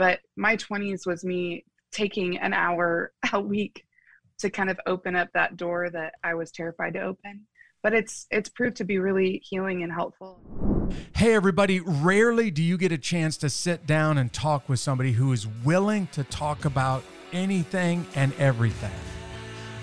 But my 20s was me taking an hour a week to kind of open up that door that I was terrified to open. But it's it's proved to be really healing and helpful. Hey, everybody, rarely do you get a chance to sit down and talk with somebody who is willing to talk about anything and everything.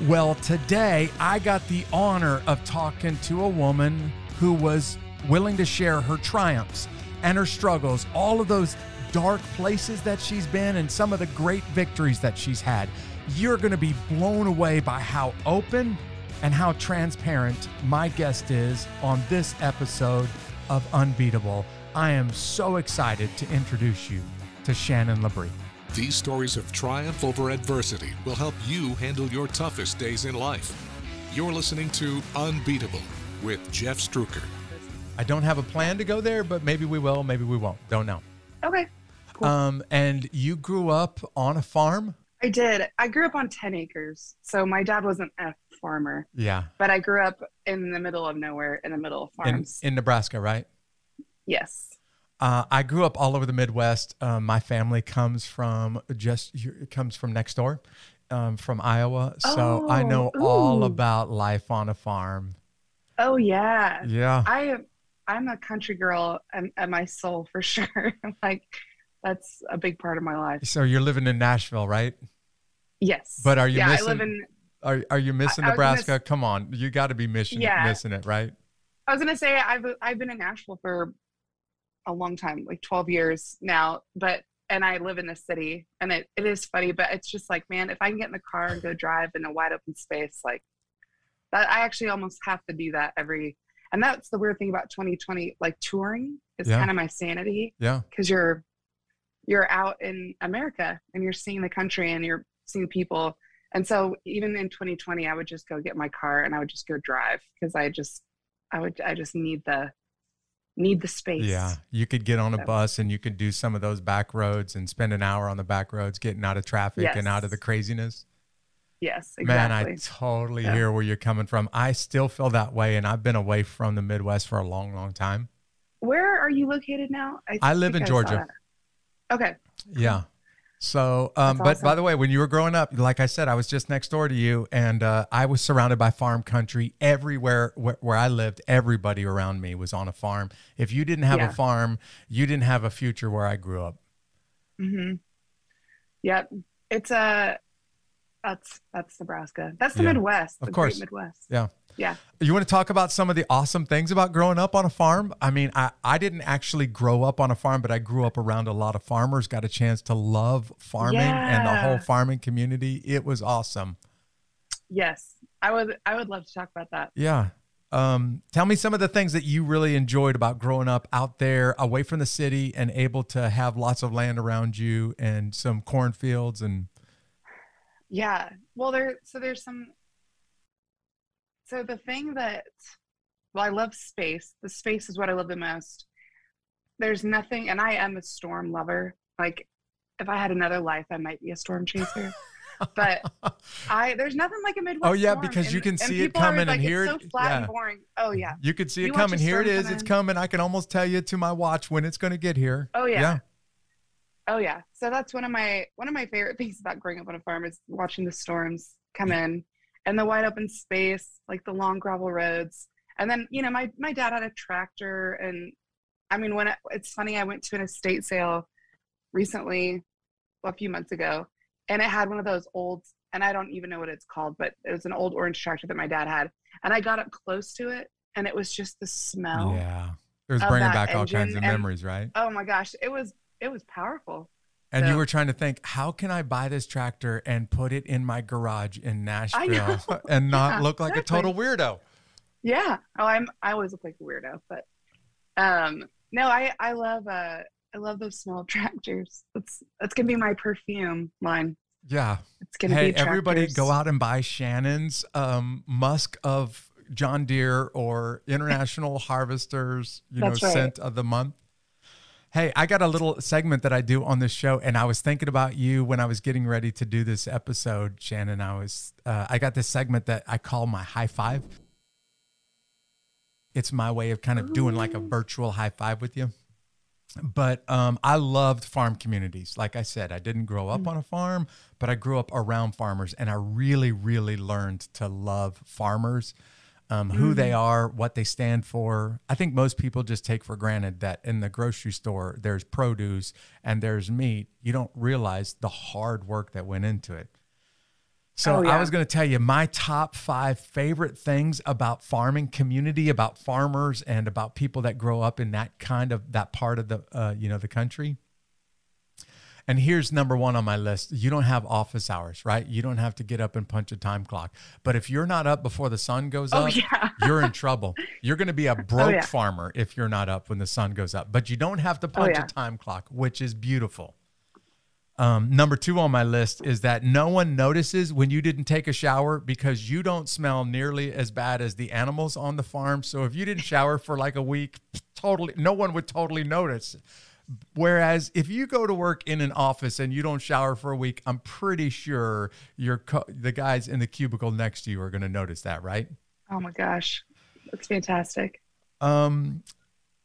Well, today I got the honor of talking to a woman who was willing to share her triumphs and her struggles, all of those dark places that she's been, and some of the great victories that she's had. You're going to be blown away by how open and how transparent my guest is on this episode of Unbeatable. I am so excited to introduce you to Shannon Labrie. These stories of triumph over adversity will help you handle your toughest days in life. You're listening to Unbeatable with Jeff Struecker. I don't have a plan to go there, but maybe we will, maybe we won't. Don't know. Okay. Cool. Um, and you grew up on a farm? I did. I grew up on 10 acres. So my dad wasn't a farmer, Yeah. but I grew up in the middle of nowhere in the middle of In, farms. in Nebraska, right? yes. Uh, I grew up all over the Midwest. Um, my family comes from just it comes from next door, um, from Iowa. So I Oh, know all about life on a farm. Oh, yeah. Yeah. I I'm a country girl and at my soul for sure. like that's a big part of my life. So you're living in Nashville, right? Yes. But are you yeah, missing- I live in Are Are you missing I gonna Nebraska? Come on, you got to be missing Yeah. missing it, right? I was gonna say I've I've been in Nashville for a long time, like 12 years now, but and I live in the city and it, it is funny, but it's just like, man, if I can get in the car and go drive in a wide open space, like that I actually almost have to do that every and that's the weird thing about 2020, like touring is Yeah. kind of my sanity Yeah. because you're you're out in America and you're seeing the country and you're seeing people. And so even in 2020, I would just go get my car and I would just go drive because I just I would I just need the need the space. Yeah, you could get on a So- bus and you could do some of those back roads and spend an hour on the back roads getting out of traffic and out of the craziness. Yes, Man. I totally Yeah. hear where you're coming from. I still feel that way, and I've been away from the Midwest for a long, long time. Where are you located now? I live in saw Georgia. Okay. Yeah. So, um, but by the way, when you were growing up, like I said, I was just next door to you, and uh, I was surrounded by farm country everywhere where, where I lived. Everybody around me was on a farm. If you didn't have Yeah. a farm, you didn't have a future where I grew up. Mm-hmm. Yep. It's a that's that's Nebraska. That's the Yeah. Midwest. Of the course. Great Midwest. Yeah. Yeah. You want to talk about some of the awesome things about growing up on a farm? I mean, I, I didn't actually grow up on a farm, but I grew up around a lot of farmers, got a chance to love farming and the whole farming community. It was awesome. Yes. I would I would love to talk about that. Yeah. Um, tell me some of the things that you really enjoyed about growing up out there away from the city and able to have lots of land around you and some cornfields and Yeah. Well, there. So there's some. So the thing that, well, I love space. The space is what I love the most. There's nothing, and I am a storm lover. Like, if I had another life, I might be a storm chaser. but I, there's nothing like a Midwest. Oh, yeah, storm. because you can and see it coming and like, hear it's it. so flat Yeah. and boring. Oh yeah. you can see it You coming. Here it is. come It's coming. I can almost tell you to my watch when it's going to get here. Oh yeah. Yeah. Oh yeah. So that's one of my one of my favorite things about growing up on a farm is watching the storms come in and the wide open space, like the long gravel roads. And then, you know, my my dad had a tractor and I mean when it, it's funny I went to an estate sale recently a few months ago and it had one of those old and I don't even know what it's called, but it was an old orange tractor that my dad had. And I got up close to it and it was just the smell. Yeah. It was bringing back all kinds of and- memories, right? Oh my gosh, it was it was powerful. And you were trying to think, how can I buy this tractor and put it in my garage in Nashville and not Yeah, look like a total weirdo? Yeah. Oh, I'm. I always look like a weirdo, but um, no, I I love uh I love those small tractors. That's that's gonna be my perfume line. Yeah. It's gonna Hey, be everybody go out and buy Shannon's um, Musk of John Deere or International Harvesters, you That's know, right. scent of the month. Hey, I got a little segment that I do on this show, and I was thinking about you when I was getting ready to do this episode, Shannon. I was, uh, I got this segment that I call my high five. It's my way of kind of doing like a virtual high five with you. but um, I loved farm communities. Like I said, I didn't grow up Mm. on a farm, but I grew up around farmers, and I really, really learned to love farmers, um, who they Mm. are, what they stand for. I think most people just take for granted that in the grocery store there's produce and there's meat. You don't realize the hard work that went into it. So Oh, I was going to tell you my top five favorite things about farming community, about farmers, and about people that grow up in that kind of that part of the uh, you know the country. And here's number one on my list. You don't have office hours, right? You don't have to get up and punch a time clock. But if you're not up before the sun goes Oh up, yeah. you're in trouble. You're going to be a broke yeah. farmer if you're not up when the sun goes up. But you don't have to punch yeah. a time clock, which is beautiful. Um, number two on my list is that no one notices when you didn't take a shower because you don't smell nearly as bad as the animals on the farm. So if you didn't shower for like a week, totally, no one would totally notice. Whereas if you go to work in an office and you don't shower for a week, I'm pretty sure your co- the guys in the cubicle next to you are going to notice that, right? Oh my gosh, that's fantastic. Um,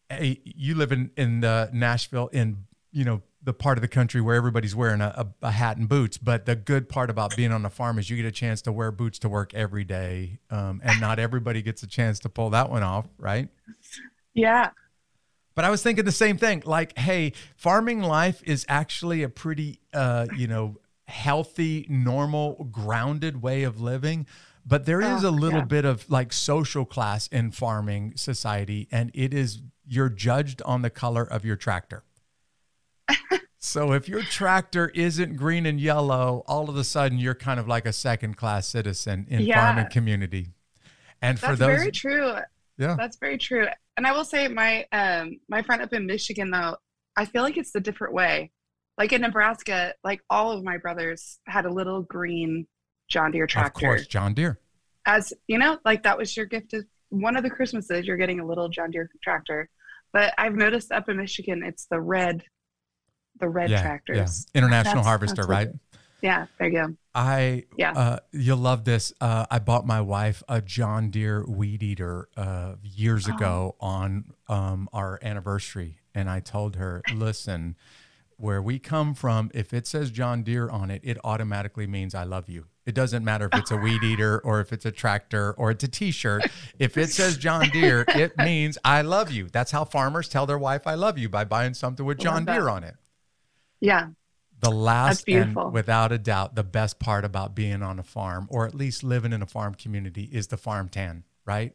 hey, you live in in the Nashville, in you know the part of the country where everybody's wearing a, a, a hat and boots. But the good part about being on the farm is you get a chance to wear boots to work every day, um, and not everybody gets a chance to pull that one off, right? Yeah. But I was thinking the same thing. Like, hey, farming life is actually a pretty, uh, you know, healthy, normal, grounded way of living. But there is Oh, a little yeah. bit of like social class in farming society, and it is you're judged on the color of your tractor. so if your tractor isn't green and yellow, all of a sudden you're kind of like a second class citizen in Yeah. farming community. And for That's those, very true. yeah, That's very true. And I will say my um my friend up in Michigan though, I feel like it's a different way. Like in Nebraska, like all of my brothers had a little green John Deere tractor. of course, John Deere. As you know, like that was your gift of one of the Christmases, you're getting a little John Deere tractor. But I've noticed up in Michigan it's the red the red tractors. Yeah. International That's- Harvester, that's right? it- Yeah, there you go. I Yeah. uh, you'll love this. Uh, I bought my wife a John Deere weed eater uh, years Oh. ago on um, our anniversary, and I told her, "Listen, where we come from, if it says John Deere on it, it automatically means I love you. It doesn't matter if it's a weed eater or if it's a tractor or it's a T-shirt. If it says John Deere, it means I love you. That's how farmers tell their wife I love you by buying something with John. Deere on it." Yeah. The last and without a doubt, the best part about being on a farm or at least living in a farm community is the farm tan, right?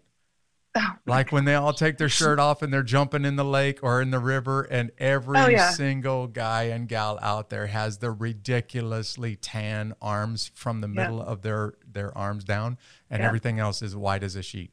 Oh, Like when they all take their shirt off and they're jumping in the lake or in the river, and every Oh, yeah. single guy and gal out there has the ridiculously tan arms from the Yeah. middle of their their arms down, and Yeah. everything else is white as a sheet.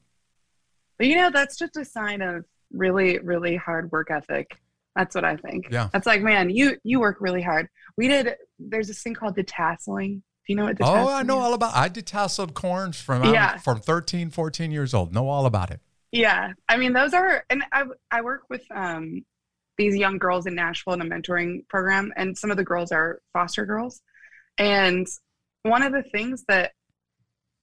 But you know, that's just a sign of really, really hard work ethic. That's what I think. Yeah. That's like, man, you you work really hard. We did. There's this thing called detasseling. Do you know what detasseling? Oh, I know is? all about. I detasseled corns from Yeah. from 13, 14 years old. Know all about it. Yeah, I mean, those are, and I I work with um these young girls in Nashville in a mentoring program, and some of the girls are foster girls, and one of the things that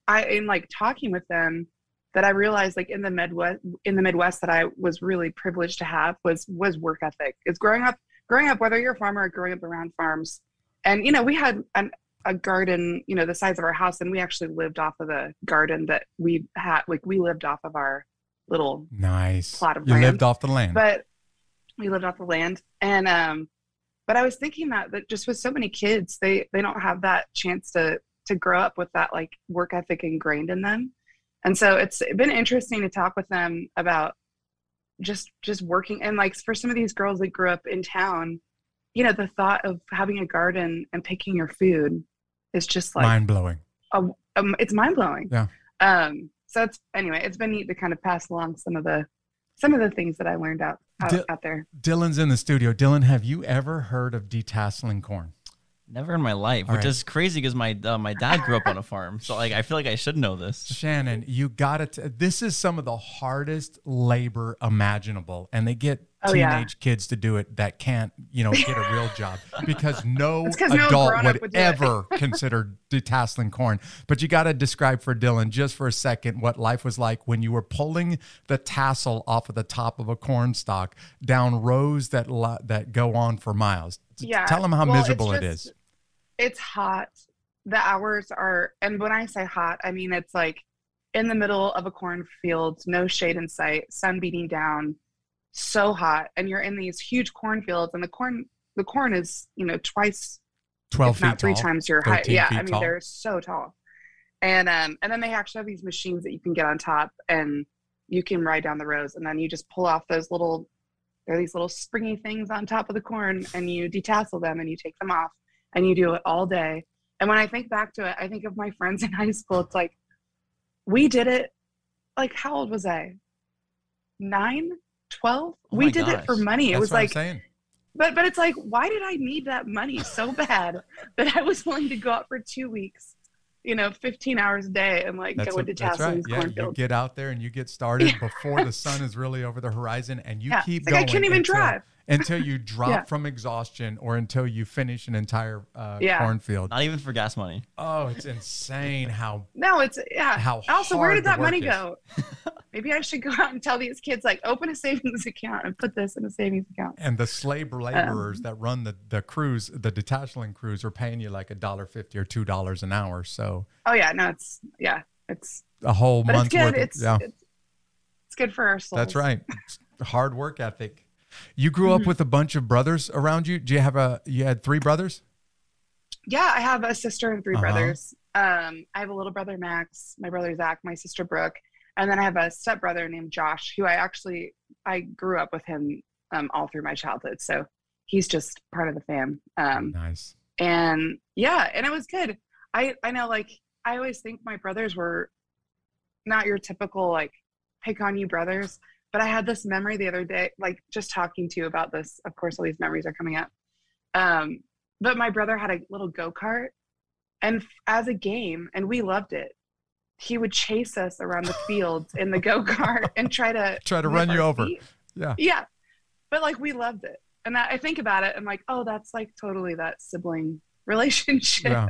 I in like talking with them that I realized like in the Midwest in the Midwest that I was really privileged to have was was work ethic. Is growing up growing up whether you're a farmer or growing up around farms, and you know we had an, a garden you know the size of our house, and we actually lived off of the garden that we had like we lived off of our little Nice. Plot of you land. lived off the land. but we lived off the land and um but i was thinking that that just with so many kids they they don't have that chance to to grow up with that like work ethic ingrained in them and so it's been interesting to talk with them about just just working and like for some of these girls that grew up in town you know the thought of having a garden and picking your food is just like Mind blowing. um, it's mind blowing. Yeah. Um. So it's anyway. It's been neat to kind of pass along some of the some of the things that I learned out out, Di- out there. Dylan's in the studio. Dylan, have you ever heard of detasseling corn? Never in my life, All which right. is crazy because my uh, my dad grew up on a farm, so like I feel like I should know this. Shannon, you got it. This is some of the hardest labor imaginable, and they get Oh, yeah. teenage kids to do it that can't, you know, get a real job because no It's 'cause no adult would, would do it. ever consider detasseling corn. But you got to describe for Dylan just for a second what life was like when you were pulling the tassel off of the top of a corn stalk down rows that li- that go on for miles. Yeah. Tell them how Well, it's miserable just- is. It's hot. The hours are, and when I say hot, I mean it's like in the middle of a cornfield, no shade in sight, sun beating down, so hot, and you're in these huge cornfields, and the corn, the corn is, you know, twice, 12 feet not three tall. times your height. Yeah, I mean tall. they're so tall, and um, and then they actually have these machines that you can get on top, and you can ride down the rows, and then you just pull off those little, there are these little springy things on top of the corn, and you detassel them, and you take them off, and you do it all day. And when I think back to it, I think of my friends in high school. It's like we did it. Like how old was I? Nine, twelve. Oh we did it for gosh. money. It was like but but it's like, why did I need that money so bad that I was willing to go out for two weeks, you know, 15 hours a day and like That's, go a- into that's tassel right. these Yeah, you get out there and you get started before the sun is really over the horizon, and you Yeah, keep like going. I can't even until, drive. Until you drop Yeah. from exhaustion or until you finish an entire uh, Yeah. cornfield. Not even for gas money. Oh, it's insane how No, it's yeah. how also, where did that money is. go? Maybe I should go out and tell these kids like open a savings account and put this in a savings account. And the slave laborers Um, that run the the crews, the detachment crews, are paying you like a dollar fifty or two dollars an hour. So Oh yeah, no, it's yeah, it's a whole but it's good. worth. It's, of, yeah, it's it's good for our souls. that's right. Hard work ethic. You grew up Mm-hmm. with a bunch of brothers around you. Do you have a? You had three brothers. Yeah, I have a sister and 3 Uh-huh. brothers. Um, I have a little brother Max, my brother Zach, my sister Brooke, and then I have a stepbrother named Josh, who I actually I grew up with him um, all through my childhood. So he's just part of the fam. Um, Nice. and yeah, and it was good. I I know like I always think my brothers were not your typical like pick on you brothers, but I had this memory the other day, like just talking to you about this. Of course, all these memories are coming up. Um, but my brother had a little go kart, and f- as a game, and we loved it. He would chase us around the fields in the go kart and try to Try to run you over. feet. Yeah. Yeah, but like we loved it, and I, I think about it, I'm like, oh, that's like totally that sibling relationship. Yeah.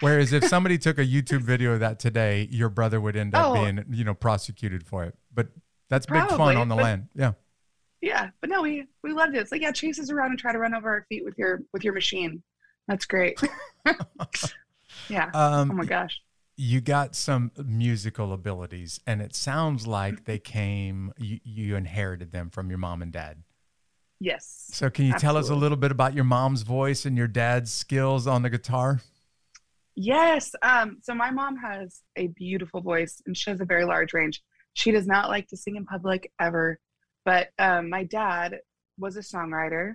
Whereas if somebody took a YouTube video of that today, your brother would end up Oh. being, you know, prosecuted for it. But that's big fun on the but- land. Yeah. Yeah, but no, we we loved it. It's like yeah, chase us around and try to run over our feet with your with your machine. That's great. yeah. Um, Oh my gosh. you got some musical abilities, and it sounds like they came, you, you inherited them from your mom and dad. Yes. So, can you tell us a little bit about your mom's voice and your dad's skills on the guitar? Yes. Um. So my mom has a beautiful voice, and she has a very large range. She does not like to sing in public ever, but um, my dad was a songwriter,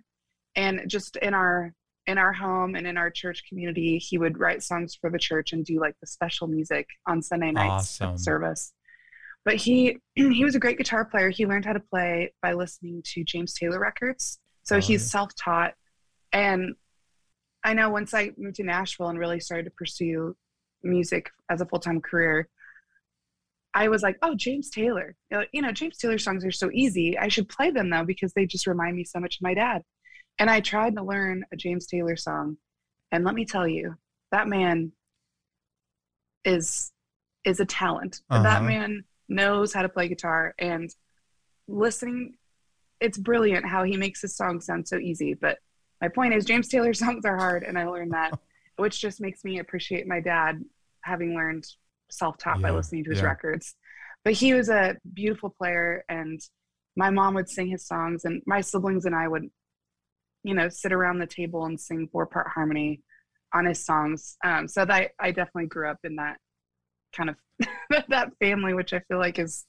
and just in our in our home and in our church community, he would write songs for the church and do like the special music on Sunday nights Awesome. service. But he he was a great guitar player. He learned how to play by listening to James Taylor records. So Oh, he's yeah. self-taught. And I know once I moved to Nashville and really started to pursue music as a full-time career, I was like, oh, James Taylor. You know- James Taylor songs are so easy. I should play them though because they just remind me so much of my dad. And I tried to learn a James Taylor song. And let me tell you, that man is is a talent. That Uh-huh. man knows how to play guitar and listening it's brilliant how he makes his songs sound so easy. But my point is James Taylor songs are hard and I learned that, which just makes me appreciate my dad having learned self-taught by listening to his yeah. records. But he was a beautiful player and my mom would sing his songs and my siblings and I would you know sit around the table and sing four part harmony on his songs um, so that I definitely grew up in that kind of that family which i feel like is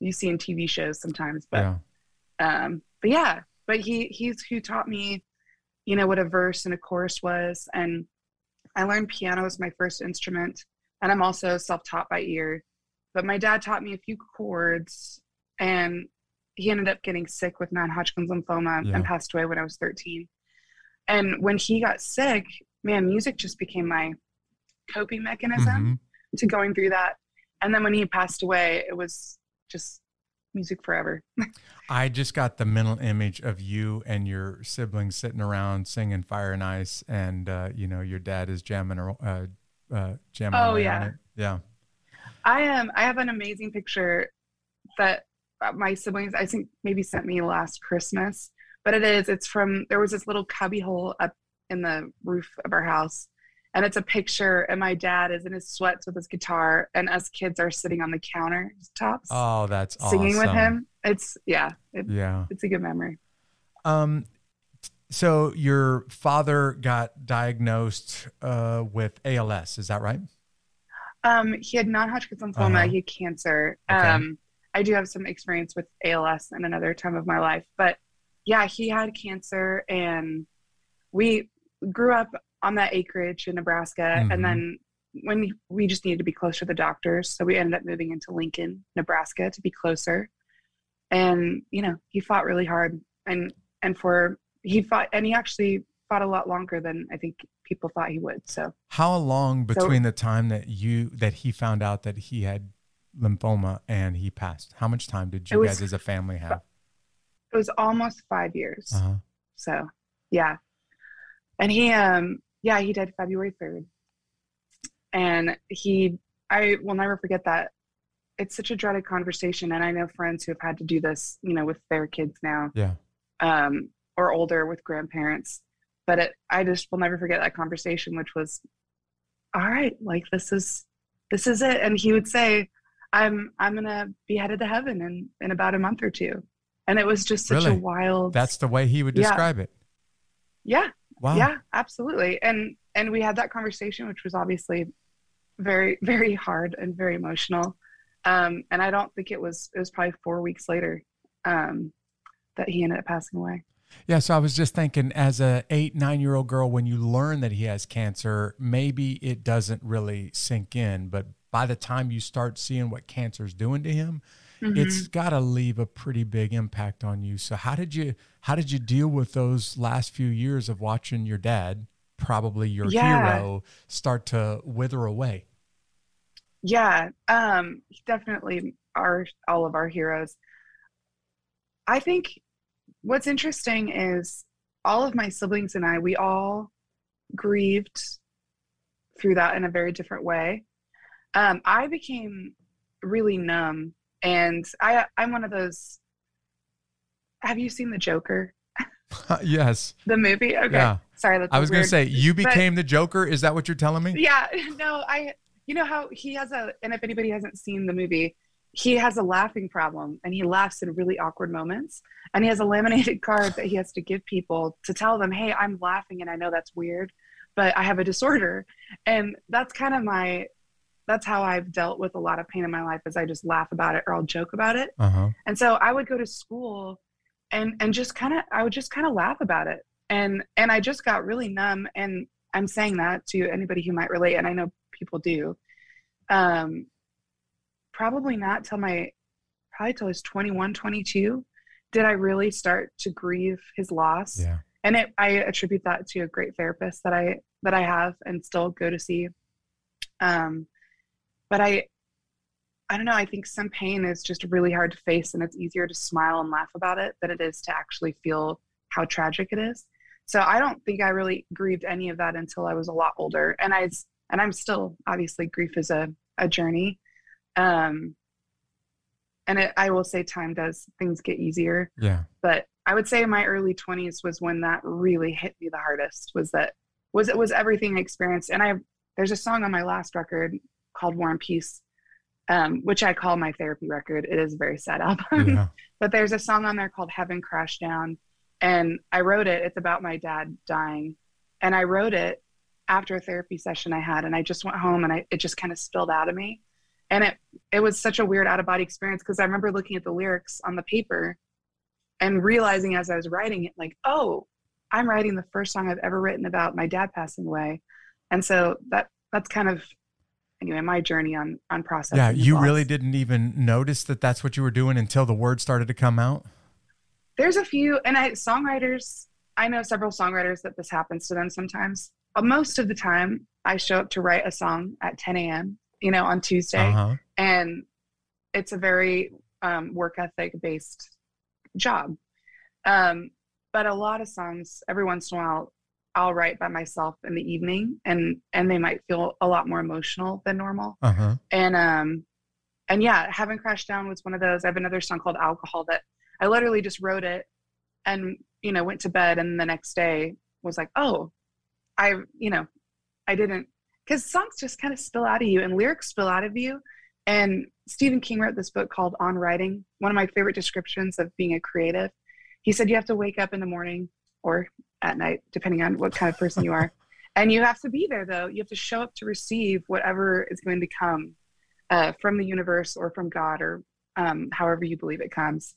you see in tv shows sometimes but yeah. um but yeah but he he's who taught me you know what a verse and a chorus was and i learned piano as my first instrument and i'm also self-taught by ear but my dad taught me a few chords and he ended up getting sick with non-hodgkin's lymphoma Yeah. and passed away when i was 13 and when he got sick man music just became my coping mechanism Mhm. to going through that. And then when he passed away, it was just music forever. I just got the mental image of you and your siblings sitting around singing "Fire and Ice," and uh, you know your dad is jamming, uh, uh, jamming Oh, yeah. on it. Yeah. I am. I have an amazing picture that uh, my siblings, I think, maybe sent me last Christmas. But it is. It's from. There was this little cubby hole up in the roof of our house, and it's a picture. And my dad is in his sweats with his guitar, and us kids are sitting on the countertops Oh, that's singing with him. It's yeah. It, Yeah. It's a good memory. Um, so your father got diagnosed uh, with ALS. Is that right? Um, he had non-Hodgkin's lymphoma. Uh-huh. He had cancer. Okay. Um, I do have some experience with ALS in another time of my life, but yeah, he had cancer, and we grew up on that acreage in Nebraska, Mhm. and then when we just needed to be closer to the doctors, so we ended up moving into Lincoln, Nebraska, to be closer. And you know, he fought really hard, and and for he fought, and he actually fought a lot longer than I think people thought he would. So How long So- between the time that you that he found out that he had lymphoma and he passed? How much time did you was- guys as a family have? it was almost five years. Uh-huh. So yeah. And he um yeah, he died February third. And he I will never forget that. It's such a dreaded conversation and I know friends who have had to do this, you know, with their kids now, Yeah. um, or older with grandparents. But it I just will never forget that conversation, which was, all right, like this is this is it. And he would say, I'm I'm gonna be headed to heaven in, in about a month or two. And it was just such a wild That's the way he would Yeah. describe it. yeah Wow. yeah absolutely and and we had that conversation which was obviously very very hard and very emotional um and i don't think it was it was probably four weeks later um that he ended up passing away Yeah, so I was just thinking, as a eight, nine year old girl, when you learn that he has cancer, maybe it doesn't really sink in. But by the time you start seeing what cancer's doing to him, Mhm. it's got to leave a pretty big impact on you. So how did you how did you deal with those last few years of watching your dad, probably your Yeah. hero, start to wither away? yeah um definitely are all of our heroes i think what's interesting is all of my siblings and i we all grieved through that in a very different way um i became really numb and i i'm one of those have you seen the joker yes. the movie okay Yeah. sorry I was going to say, you but- became the Joker. Is that what you're telling me? yeah no i you know how he has a and if anybody hasn't seen the movie he has a laughing problem and he laughs in really awkward moments and he has a laminated card that he has to give people to tell them hey i'm laughing and i know that's weird but i have a disorder and that's kind of my that's how i've dealt with a lot of pain in my life is i just laugh about it or i'll joke about it Uh huh. and so I would go to school and and just kind of I would just kind of laugh about it. And and I just got really numb and I'm saying that to anybody who might relate and I know people do. Um probably not till my probably till I was 21, 22 did I really start to grieve his loss. Yeah. And it I attribute that to a great therapist that I that I have and still go to see. Um but I I don't know. I think some pain is just really hard to face, and it's easier to smile and laugh about it than it is to actually feel how tragic it is. So I don't think I really grieved any of that until I was a lot older, and I and I'm still obviously grief is a a journey, um, and it, I will say time does things get easier, Yeah. but I would say my early 20s was when that really hit me the hardest. Was that was it was everything I experienced, and I there's a song on my last record called War and Peace um, which I call my therapy record. It is a very sad album. Yeah. but there's a song on there called Heaven Crashed Down. And I wrote it. It's about my dad dying. And I wrote it after a therapy session I had. And I just went home and I, it just kind of spilled out of me. And it, it was such a weird out of body experience because I remember looking at the lyrics on the paper and realizing as I was writing it, like, oh, I'm writing the first song I've ever written about my dad passing away. And so that that's kind of anyway my journey on on processing. Yeah. You loss. really didn't even notice that that's what you were doing until the word started to come out. There's a few, and I songwriters. I know several songwriters that this happens to them sometimes. Uh, most of the time, I show up to write a song at 10 a.m. You know, on Tuesday, Uh huh. and it's a very um, work ethic based job. Um, but a lot of songs, every once in a while, I'll write by myself in the evening, and and they might feel a lot more emotional than normal. Uh-huh. And um, and yeah, Heaven Crashed Down was one of those. I have another song called Alcohol that I literally just wrote it, and you know went to bed, and the next day was like, oh, I you know, I didn't because songs just kind of spill out of you, and lyrics spill out of you. And Stephen King wrote this book called On Writing, one of my favorite descriptions of being a creative. He said you have to wake up in the morning or at night, depending on what kind of person you are. and you have to be there, though. You have to show up to receive whatever is going to come uh, from the universe or from God or um, however you believe it comes.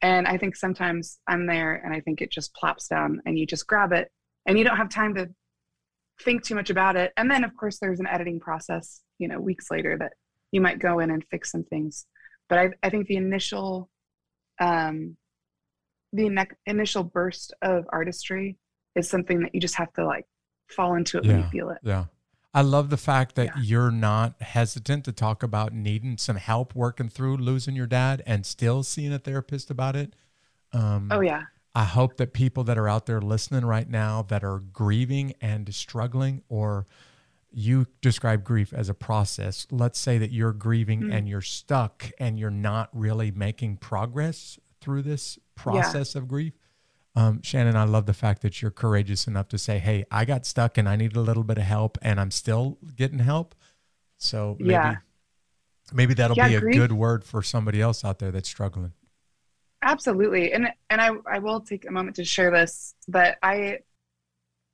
And I think sometimes I'm there and I think it just plops down and you just grab it and you don't have time to think too much about it. And then, of course, there's an editing process, you know, weeks later that you might go in and fix some things. But I, I think the initial, um, the ne- initial burst of artistry is something that you just have to like fall into it when you feel it. Yeah. I love the fact that Yeah. you're not hesitant to talk about needing some help working through losing your dad and still seeing a therapist about it. Um, Oh yeah. I hope that people that are out there listening right now that are grieving and struggling, or you describe grief as a process. Let's say that you're grieving Mm. and you're stuck and you're not really making progress through this process of grief. Um, Shannon, I love the fact that you're courageous enough to say, Hey, I got stuck and I need a little bit of help and I'm still getting help. So maybe, Yeah. maybe that'll Yeah, be a grief- good word for somebody else out there that's struggling. Absolutely. And and I, I will take a moment to share this but I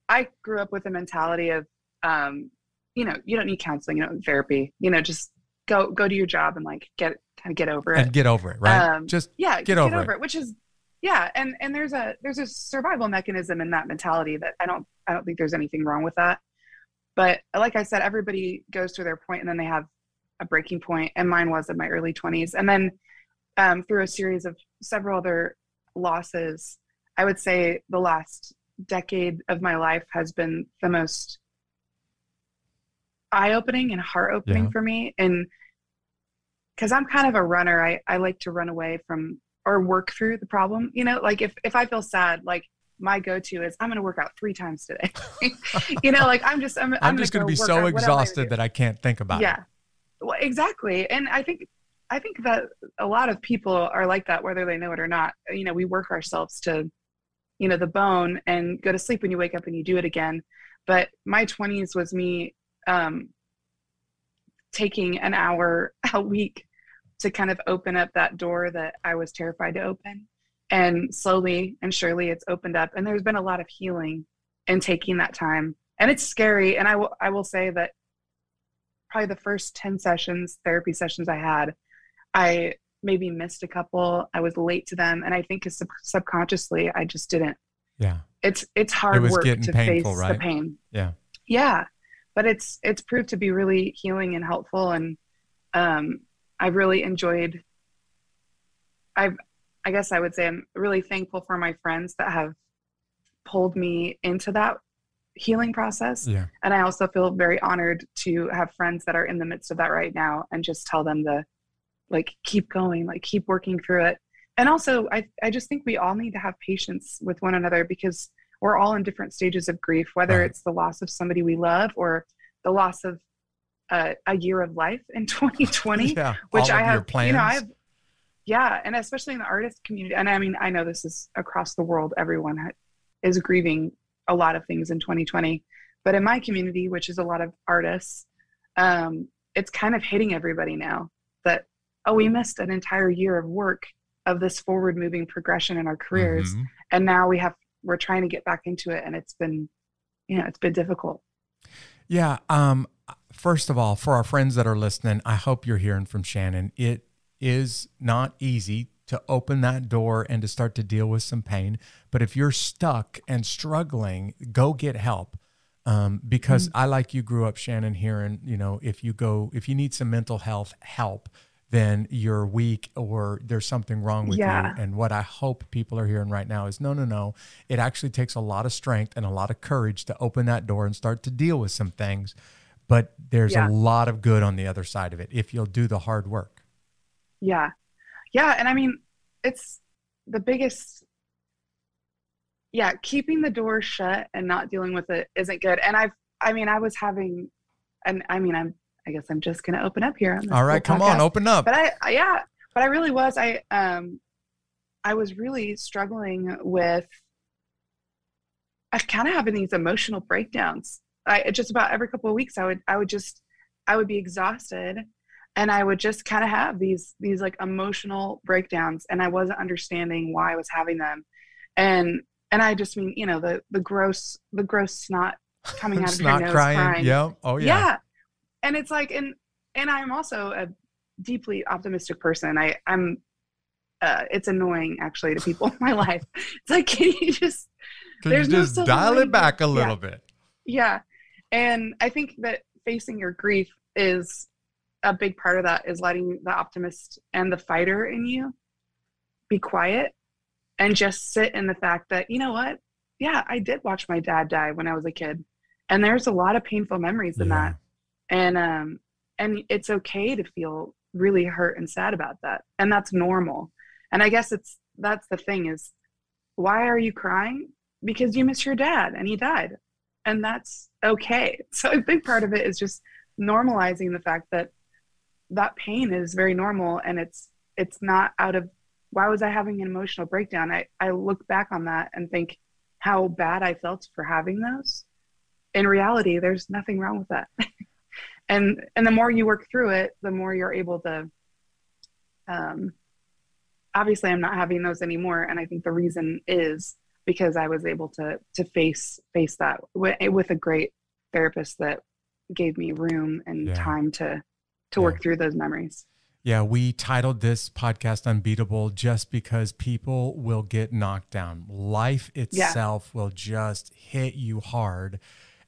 I grew up with a mentality of um, you know, you don't need counseling, you don't need therapy, you know, just go go to your job and like get kind of get over it. And get over it, right? Um, Just yeah get over it. which is yeah and and there's a there's a survival mechanism in that mentality that i don't i don't think there's anything wrong with that but like i said everybody goes through their point and then they have a breaking point and mine was in my early 20s and then um, through a series of several other losses. I would say the last decade of my life has been the most eye-opening and heart-opening Yeah. for me. And because i'm kind of a runner I, I like to run away from or work through the problem you know? Like if, if i feel sad like my go-to is i'm going to work out three times today. You know like i'm just i'm, I'm, I'm, just going to be so exhausted that I can't think about yeah it. Yeah, well, exactly. And i think i think that a lot of people are like that whether they know it or not. You know we work ourselves to you know the bone and go to sleep when you wake up and you do it again. But my 20s was me um, taking an hour a week to kind of open up that door that i was terrified to open. And slowly and surely it's opened up. And there's been a lot of healing in taking that time. And it's scary. And i will i will say that probably the first 10 sessions therapy sessions i had i maybe missed a couple i was late to them and i think sub- subconsciously i just didn't Yeah. it's it's hard was work to painful, face right? the pain Yeah. yeah but it's it's proved to be really healing and helpful and um i've really enjoyed i've i guess i would say i'm really thankful for my friends that have pulled me into that healing process Yeah. and i also feel very honored to have friends that are in the midst of that right now and just tell them to like keep going like keep working through it and also i i just think we all need to have patience with one another because we're all in different stages of grief whether Right. it's the loss of somebody we love or the loss of uh, a year of life in 2020 Yeah. which I have, you know, i have yeah, and especially in the artist community. And I mean, I know this is across the world. Everyone ha- is grieving a lot of things in 2020, but in my community, which is a lot of artists, um, it's kind of hitting everybody now that oh, we missed an entire year of work of this forward-moving progression in our careers, Mhm. and now we have we're trying to get back into it, and it's been, you know, it's been difficult. Yeah. Um, first of all, for our friends that are listening, I hope you're hearing from Shannon. It is not easy to open that door and to start to deal with some pain. But if you're stuck and struggling, go get help. Um, because I, like you, grew up, Shannon, hearing, you know, if you go, if you need some mental health help, then you're weak or there's something wrong with Yeah. you. And what I hope people are hearing right now is no, no, no. It actually takes a lot of strength and a lot of courage to open that door and start to deal with some things. But there's Yeah. a lot of good on the other side of it if you'll do the hard work. Yeah. yeah and i mean it's the biggest yeah keeping the door shut and not dealing with it isn't good and i've i mean i was having and i mean i'm i guess i'm just gonna open up here on this All right, come on, open up. but I, yeah but i really was i um i was really struggling with i kind of having these emotional breakdowns i just about every couple of weeks i would i would just i would be exhausted and i would just kind of have these these like emotional breakdowns and i wasn't understanding why i was having them and and i just mean you know the the gross the gross snot coming out of your nose crying. crying Yeah. Oh yeah. yeah and it's like and and i'm also a deeply optimistic person. I i'm uh, it's annoying actually to people in my life. It's like can you just Can There's you just silver dial it back a Yeah. little bit? yeah. And i think that facing your grief is a big part of that is letting the optimist and the fighter in you be quiet and just sit in the fact that you know what? Yeah i did watch my dad die when i was a kid. And there's a lot of painful memories in Yeah. that and um and it's okay to feel really hurt and sad about that and that's normal. And i guess it's that's the thing is why are you crying? Because you miss your dad and he died. And that's okay. So a big part of it is just normalizing the fact that that pain is very normal and it's it's not out of why was i having an emotional breakdown? I i look back on that and think how bad i felt for having those. In reality there's nothing wrong with that and and the more you work through it the more you're able to um obviously i'm not having those anymore and i think the reason is because i was able to to face face that with, with a great therapist that gave me room and Yeah. time to to Yeah. work through those memories Yeah, we titled this podcast Unbeatable just because people will get knocked down. Life itself will just hit you hard.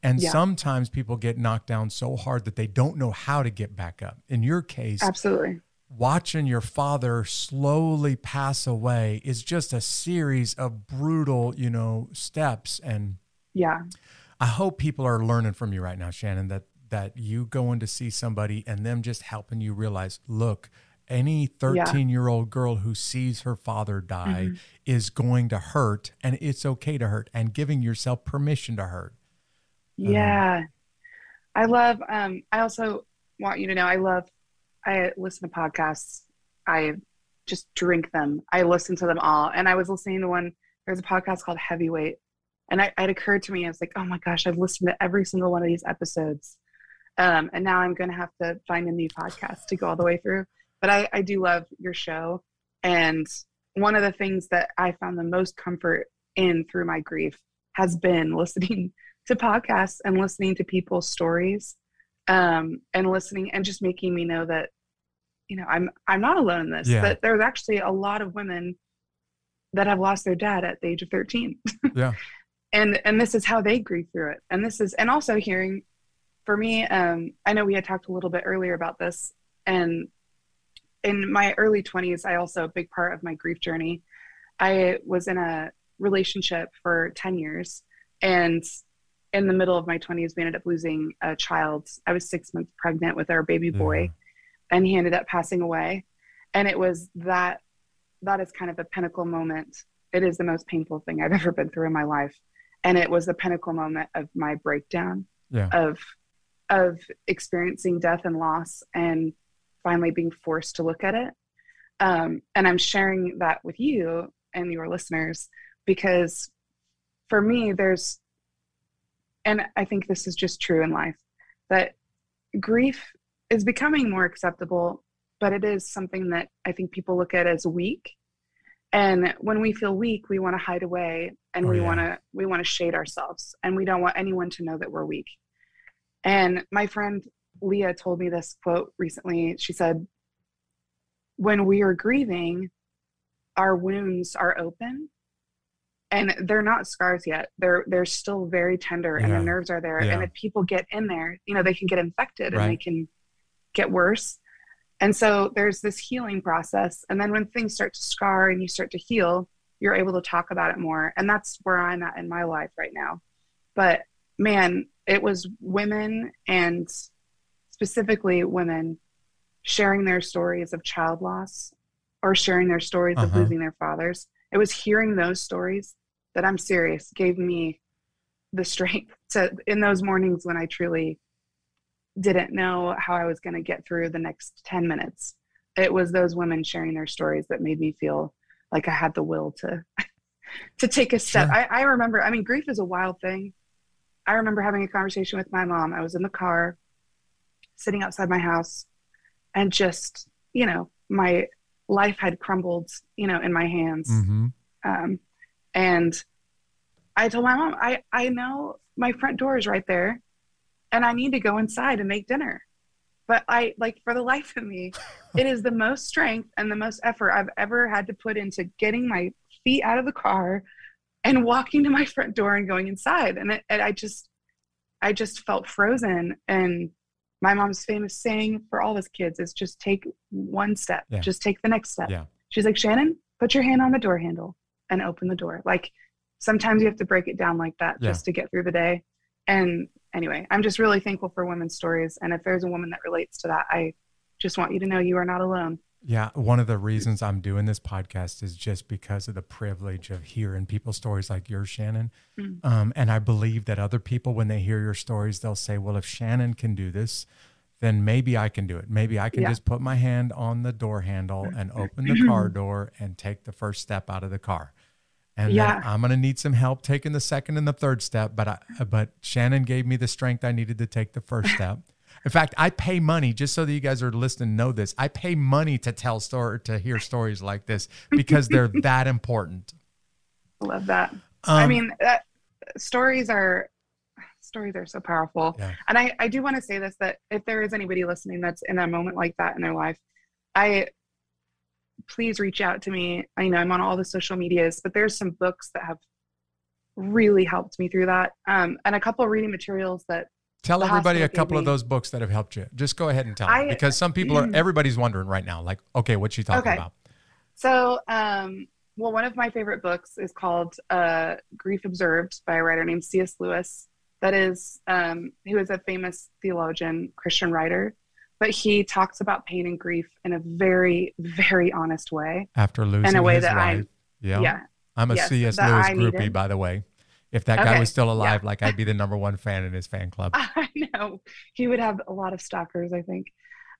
And Yeah. sometimes people get knocked down so hard that they don't know how to get back up. In your case, absolutely watching your father slowly pass away is just a series of brutal, you know, steps and yeah I hope people are learning from you right now, Shannon, that that you going to see somebody and them just helping you realize, look, any 13 year old girl who sees her father die Mhm. is going to hurt and it's okay to hurt and giving yourself permission to hurt. Yeah. I love um I also want you to know I love I listen to podcasts. I just drink them. I listen to them all. And I was listening to one there's a podcast called Heavyweight. And I, it occurred to me, I was like, oh my gosh, I've listened to every single one of these episodes. Um, and now I'm going to have to find a new podcast to go all the way through. But I, I do love your show. And one of the things that I found the most comfort in through my grief has been listening to podcasts and listening to people's stories um, and listening and just making me know that you know i'm i'm not alone in this Yeah. that there's actually a lot of women that have lost their dad at the age of 13 Yeah. and and this is how they grieve through it and this is and also hearing for me um i know we had talked a little bit earlier about this and in my early 20s i also a big part of my grief journey i was in a relationship for 10 years and in the middle of my 20s we ended up losing a child. I was six months pregnant with our baby boy Yeah. and he ended up passing away. And it was that that is kind of a pinnacle moment. It is the most painful thing i've ever been through in my life. And it was the pinnacle moment of my breakdown Yeah. of of experiencing death and loss and finally being forced to look at it. Um, and i'm sharing that with you and your listeners because for me there's and i think this is just true in life that grief is becoming more acceptable but it is something that i think people look at as weak. And when we feel weak we want to hide away and Oh, we yeah. want to we want to shade ourselves and we don't want anyone to know that we're weak. And my friend leah told me this quote recently. She said when we are grieving our wounds are open and they're not scars yet they're they're still very tender and Yeah. the nerves are there Yeah. and if people get in there you know they can get infected and they can get worse and so there's this healing process and then when things start to scar and you start to heal you're able to talk about it more and that's where i'm at in my life right now but man it was women and specifically women sharing their stories of child loss or sharing their stories of Uh-huh. losing their fathers. It was hearing those stories that I'm serious gave me the strength to in those mornings when I truly didn't know how I was going to get through the next 10 minutes. It was those women sharing their stories that made me feel like I had the will to to take a step. Sure. I, I remember, I mean, grief is a wild thing. I remember having a conversation with my mom. I was in the car, sitting outside my house, and just, you know, my life had crumbled, you know, in my hands. Mm-hmm. Um, and I told my mom, I, I know my front door is right there and I need to go inside and make dinner. But I like for the life of me, it is the most strength and the most effort I've ever had to put into getting my feet out of the car and walking to my front door and going inside. And, it, and I just, I just felt frozen. And my mom's famous saying for all of us kids is just take one step, Yeah. just take the next step. Yeah. She's like, Shannon, put your hand on the door handle and open the door. Like sometimes you have to break it down like that Yeah. just to get through the day. And anyway, I'm just really thankful for women's stories. And if there's a woman that relates to that, I just want you to know you are not alone. Yeah, one of the reasons I'm doing this podcast is just because of the privilege of hearing people's stories like yours, Shannon. Mm. Um, and I believe that other people, when they hear your stories, they'll say, "Well, if Shannon can do this, then maybe I can do it. Maybe I can Yeah. just put my hand on the door handle and open the car door and take the first step out of the car." And Yeah. I'm gonna need some help taking the second and the third step. But I, but Shannon gave me the strength I needed to take the first step. In fact, I pay money just so that you guys are listening know this. I pay money to tell story to hear stories like this because they're that important. I love that. I Um, mean, that, stories are stories are so powerful. Yeah. And I, I do want to say this that if there is anybody listening that's in a moment like that in their life, I please reach out to me. I know I'm on all the social medias, but there's some books that have really helped me through that. Um, and a couple of reading materials that tell the everybody a couple of those books that have helped you. Just go ahead and tell them because some people are. Everybody's wondering right now, like, okay, what's she talking Okay. about? So, um, well, one of my favorite books is called uh, Grief Observed by a writer named C.S. Lewis. That is, um, who is a famous theologian, Christian writer, but he talks about pain and grief in a very, very honest way. After losing a way his that I- yeah. Yeah, I'm a yes, C.S. Lewis I groupie, by the way. If that guy was still yeah. alive, like I'd be the number one fan in his fan club. I know he would have a lot of stalkers. I think.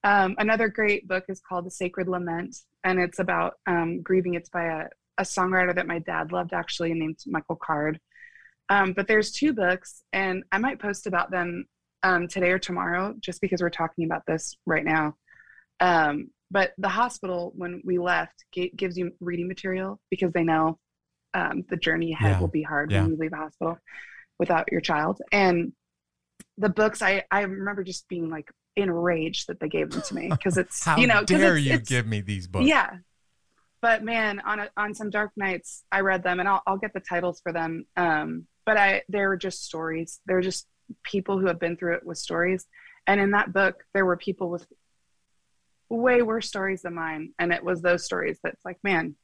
Um, another great book is called The Sacred Lament, and it's about um, grieving. It's by a, a songwriter that my dad loved, actually, named Michael Card. Um, but there's two books, and I might post about them um, today or tomorrow, just because we're talking about this right now. Um, but the hospital, when we left, g- gives you reading material because they know um, the journey ahead Yeah. will be hard Yeah. when you leave a hospital without your child. And the books, I I remember just being like enraged that they gave them to me because it's How you know, dare it's- you it's- give me these books? yeah. But man, on a, on some dark nights, I read them, and I'll I'll get the titles for them. Um, but I they were just stories. They're just people who have been through it with stories. And in that book, there were people with way worse stories than mine, and it was those stories that's like, man,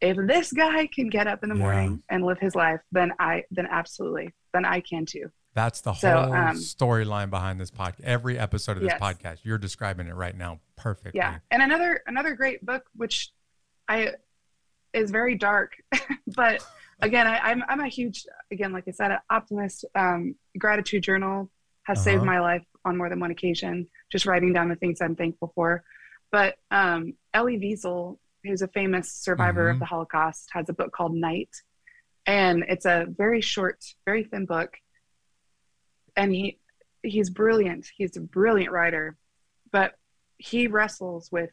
if this guy can get up in the Yeah. morning and live his life, then I then absolutely, then I can too. That's the So, whole um, storyline behind this podcast. Every episode of this Yes. podcast, you're describing it right now perfectly. yeah and another another great book which i is very dark but again I, i'm i'm a huge again like i said an optimist um gratitude journal has saved Uh-huh. my life on more than one occasion just writing down the things i'm thankful for but um elie wiesel who's a famous survivor Mhm. of the holocaust has a book called night and it's a very short very thin book and he he's brilliant he's a brilliant writer but he wrestles with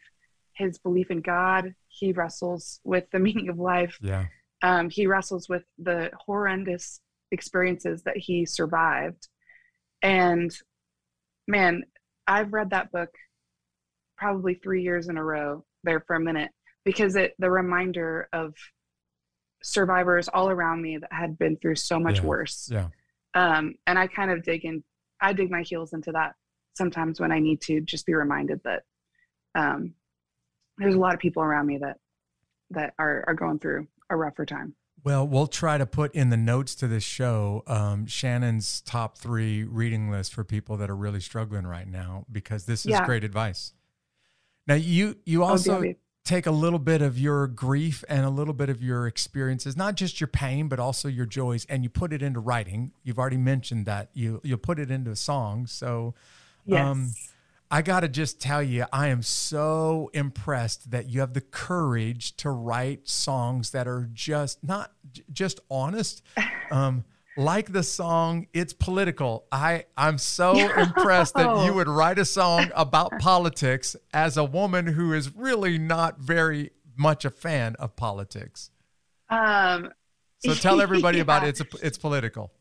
his belief in God. He wrestles with the meaning of life. Yeah. Um, he wrestles with the horrendous experiences that he survived. And man, I've read that book probably three years in a row there for a minute because it the reminder of survivors all around me that had been through so much Yeah. worse. Yeah. Um, and I kind of dig in, I dig my heels into that sometimes when I need to just be reminded that um, there's a lot of people around me that that are are going through a rougher time. Well, we'll try to put in the notes to this show um, Shannon's top three reading list for people that are really struggling right now because this is Yeah. great advice. Now you you Oh, also Debbie. Take a little bit of your grief and a little bit of your experiences, not just your pain, but also your joys, and you put it into writing. You've already mentioned that you you put it into a song. So, Yes. um, I got to just tell you, I am so impressed that you have the courage to write songs that are just not j- just honest. Um, like the song "It's Political," I I'm so impressed that you would write a song about politics as a woman who is really not very much a fan of politics. um, So tell everybody about it. It's it's political.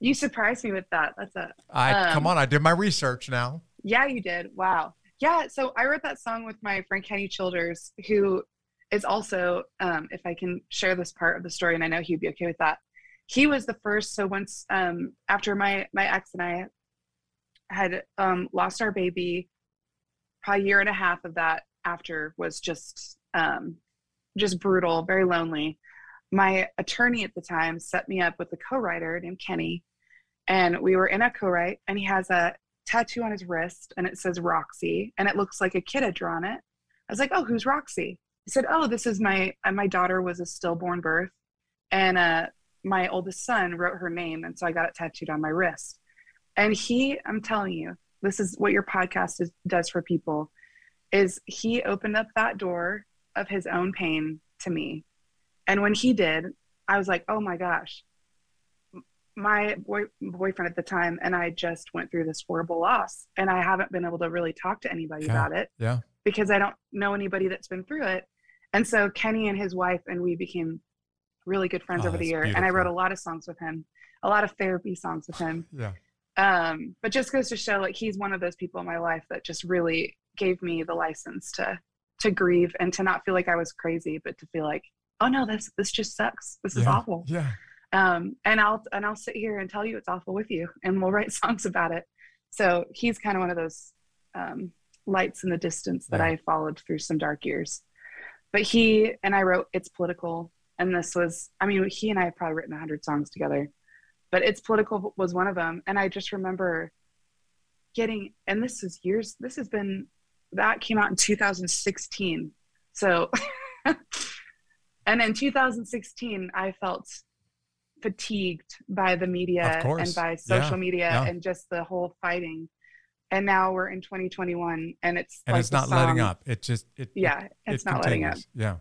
You surprised me with that. That's a I come Um, on, I did my research now. Yeah, you did. Wow. Yeah. So I wrote that song with my friend Kenny Childers, who is also, um, if I can share this part of the story, and I know he'd be okay with that. He was the first. So once um, after my my ex and I had um, lost our baby, probably a year and a half of that after was just um, just brutal, very lonely. My attorney at the time set me up with a co-writer named Kenny, and we were in a co-write, and he has a tattoo on his wrist and it says Roxy and it looks like a kid had drawn it. I was like, "Oh, who's Roxy?" He said, "Oh, this is my uh, my daughter was a stillborn birth and uh my oldest son wrote her name and so I got it tattooed on my wrist." And he, I'm telling you, this is what your podcast is, does for people is he opened up that door of his own pain to me. And when he did, I was like, "Oh my gosh, my boy, boyfriend at the time and I just went through this horrible loss and I haven't been able to really talk to anybody Yeah. about it Yeah. because I don't know anybody that's been through it. And so Kenny and his wife and we became really good friends Oh, over the year and I wrote a lot of songs with him, a lot of therapy songs with him. Yeah. Um, but just goes to show like he's one of those people in my life that just really gave me the license to to grieve and to not feel like I was crazy, but to feel like, oh no, this this just sucks. This is awful Yeah. um, and I'll and I'll sit here and tell you it's awful with you, and we'll write songs about it. So he's kind of one of those um, lights in the distance that Yeah. I followed through some dark years. But he and I wrote "It's Political," and this was I mean he and I have probably written a hundred songs together, but "It's Political" was one of them, and I just remember getting and this is years. This has been that came out in 2016, so. and in 2016, I felt fatigued by the media and by social Yeah, media yeah. and just the whole fighting. And now we're in 2021, and it's And like it's not letting up. It just it Yeah, it- it's it not letting up. Yeah.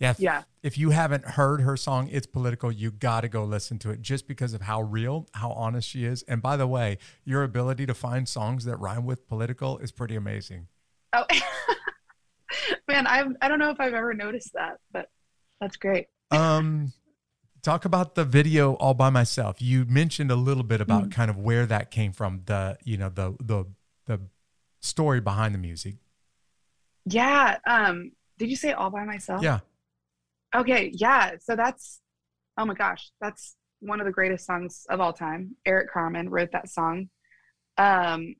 Yeah. If, Yeah. If you haven't heard her song, It's Political, you got to go listen to it just because of how real, how honest she is. And by the way, your ability to find songs that rhyme with political is pretty amazing. Oh, man, I I don't know if I've ever noticed that, but that's great. Um, talk about the video all by myself. You mentioned a little bit about Mm. kind of where that came from, the, you know, the, the, the story behind the music. Yeah. Um. Did you say all by myself? Yeah. Okay, yeah. So that's oh my gosh, that's one of the greatest songs of all time. Eric Carmen wrote that song. Um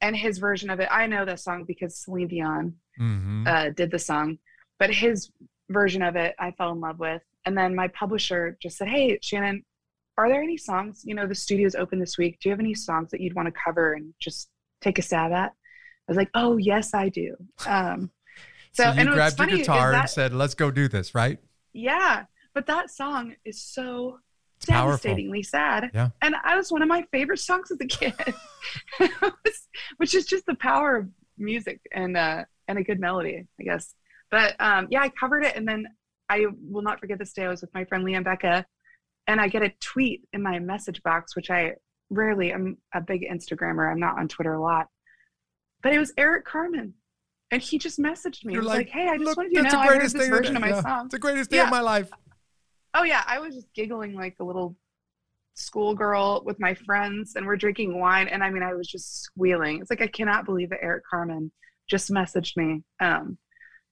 and his version of it, I know that song because Celine Dion Mm-hmm. uh, did the song, but his version of it I fell in love with. And then my publisher just said, Hey, Shannon, are there any songs? You know, the studio's open this week. Do you have any songs that you'd want to cover and just take a stab at? I was like, Oh, yes, I do. Um, So, so, you grabbed your guitar and said, let's go do this, right? yeah, but that song is so It's powerful. devastatingly sad. Yeah. And I was one of my favorite songs as a kid, was- which is just the power of music and uh, and a good melody, I guess. But um, yeah, I covered it, and then I will not forget this day. I was with my friend Liam Becca, and I get a tweet in my message box, which I rarely. I'm a big Instagrammer. I'm not on Twitter a lot, but it was Eric Carmen. And he just messaged me. You're He was like, "Hey, I just "Look, wanted you to know the I heard greatest this thing version of my yeah, song." It's the greatest day Yeah. of my life. Oh yeah, I was just giggling like a little schoolgirl with my friends, and we're drinking wine, and I mean, I was just squealing. It's like I cannot believe that Eric Carmen just messaged me. Um,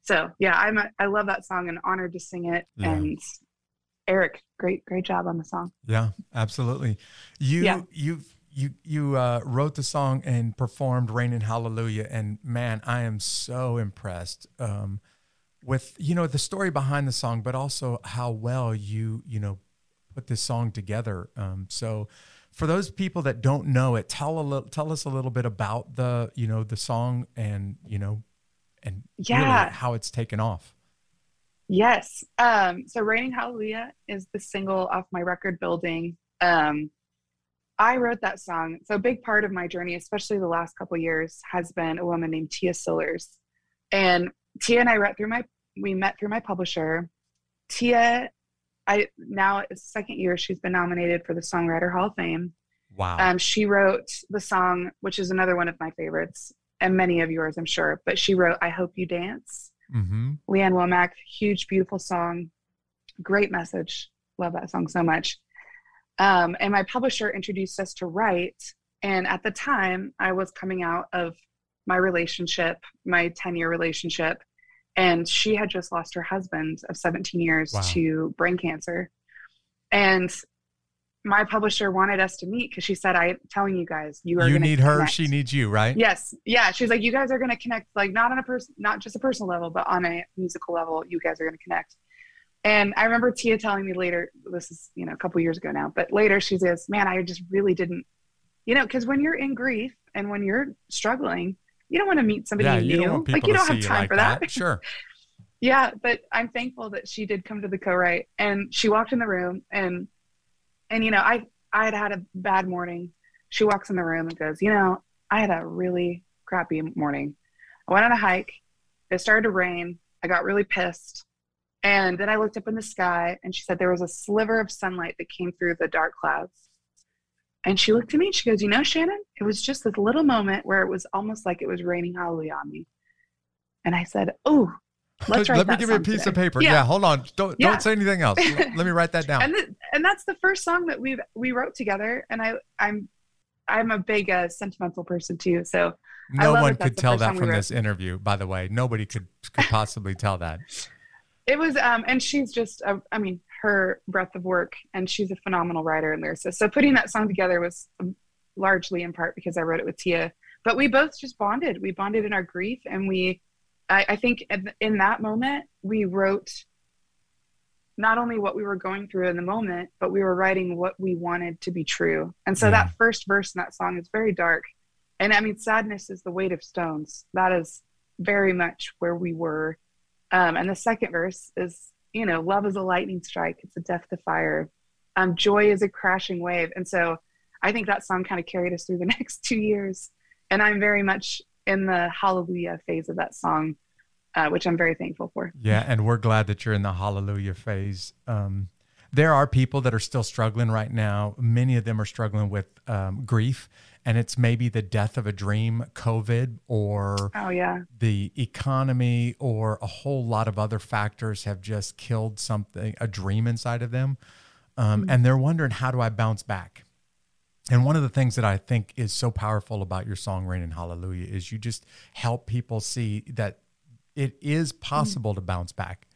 so yeah, I'm a, I love that song and honored to sing it. Yeah. And Eric, great great job on the song. Yeah, absolutely. You Yeah. you you you uh, wrote the song and performed "Raining Hallelujah," and man, I am so impressed um, with you know the story behind the song, but also how well you you know put this song together. Um, so, for those people that don't know it, tell a little, tell us a little bit about the you know the song and you know and Yeah. really how it's taken off. Yes. Um, so Raining Hallelujah is the single off my record building. Um, I wrote that song. So a big part of my journey, especially the last couple years, has been a woman named Tia Sillers. And Tia and I read through my we met through my publisher. Tia, I now it's second year she's been nominated for the Songwriter Hall of Fame. Wow. Um, she wrote the song, which is another one of my favorites, and many of yours, I'm sure. But she wrote "I Hope You Dance." mm-hmm. Lee Ann Womack, huge, beautiful song, great message. Love that song so much. Um, and my publisher introduced us to write, and at the time, I was coming out of my relationship, my 10 year relationship, and she had just lost her husband of 17 years Wow. to brain cancer. And my publisher wanted us to meet because she said, I'm telling you guys, you are You gonna need her, connect." she needs you, right? Yes. Yeah. She's like, you guys are going to connect, like not on a person, not just a personal level, but on a musical level, you guys are going to connect. And I remember Tia telling me later, this is, you know, a couple years ago now, but later she says, man, I just really didn't, you know, because when you're in grief and when you're struggling, you don't want to meet somebody yeah, new. you want like you don't have time like for that. Sure. yeah. But I'm thankful that she did come to the co-write and she walked in the room and, and, you know, I, I had had a bad morning. She walks in the room and goes, you know, I had a really crappy morning. I went on a hike. It started to rain. I got really pissed. And then I looked up in the sky and she said there was a sliver of sunlight that came through the dark clouds. And she looked at me and she goes, You know, Shannon, it was just this little moment where it was almost like it was raining hallelujah on me. And I said, Oh, let's write Let me give you a piece today." of paper. Yeah. Yeah, hold on. Don't Yeah. don't say anything else. Let me write that down. and th- and that's the first song that we we wrote together and i i'm i'm a big uh, sentimental person too so I no one could tell that from this interview, by the way. Nobody could could possibly tell that. it was um and she's just a, i mean her breadth of work and she's a phenomenal writer and lyricist. So putting that song together was um, largely in part because i wrote it with tia. But we both just bonded. We bonded in our grief and we i, I think in, in that moment we wrote not only what we were going through in the moment but we were writing what we wanted to be true. And so Yeah. that first verse in that song is very dark. And i mean sadness is the weight of stones. That is very much where we were um, and the second verse is, you know, love is a lightning strike. It's a death to fire. Um, joy is a crashing wave. And so I think that song kind of carried us through the next two years. And I'm very much in the hallelujah phase of that song, uh, which I'm very thankful for. Yeah, and we're glad that you're in the hallelujah phase. Um, there are people that are still struggling right now. Many of them are struggling with um, grief, and it's maybe the death of a dream, COVID, or Oh, yeah. the economy, or a whole lot of other factors have just killed something, a dream inside of them. Um, And they're wondering, how do I bounce back? And one of the things that I think is so powerful about your song, Raining Hallelujah, is you just help people see that it is possible to bounce back.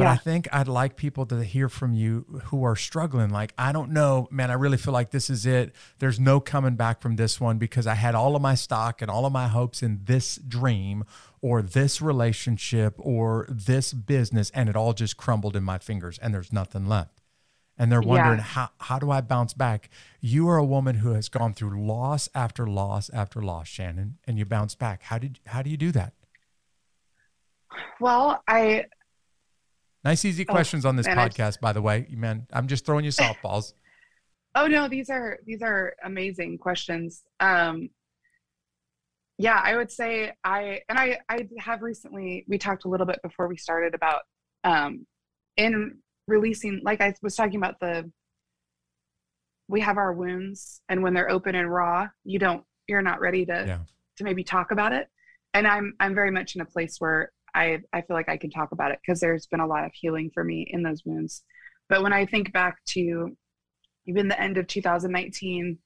But I think I'd like people to hear from you who are struggling. Like, I don't know, man, I really feel like this is it. There's no coming back from this one because I had all of my stock and all of my hopes in this dream or this relationship or this business, and it all just crumbled in my fingers and there's nothing left. And they're wondering, Yeah. how, how do I bounce back? You are a woman who has gone through loss after loss after loss, Shannon, and you bounce back. How did how do you do that? Well, I, Nice, easy Oh, questions on this man, podcast, by the way. Man, I'm just throwing you softballs. oh no, these are, these are amazing questions. Um, yeah, I would say I, and I, I have recently, we talked a little bit before we started about, um, in releasing, like I was talking about the, we have our wounds and when they're open and raw, you don't, you're not ready to, Yeah. to maybe talk about it. And I'm, I'm very much in a place where I, I feel like I can talk about it because there's been a lot of healing for me in those wounds. But when I think back to even the end of 2019,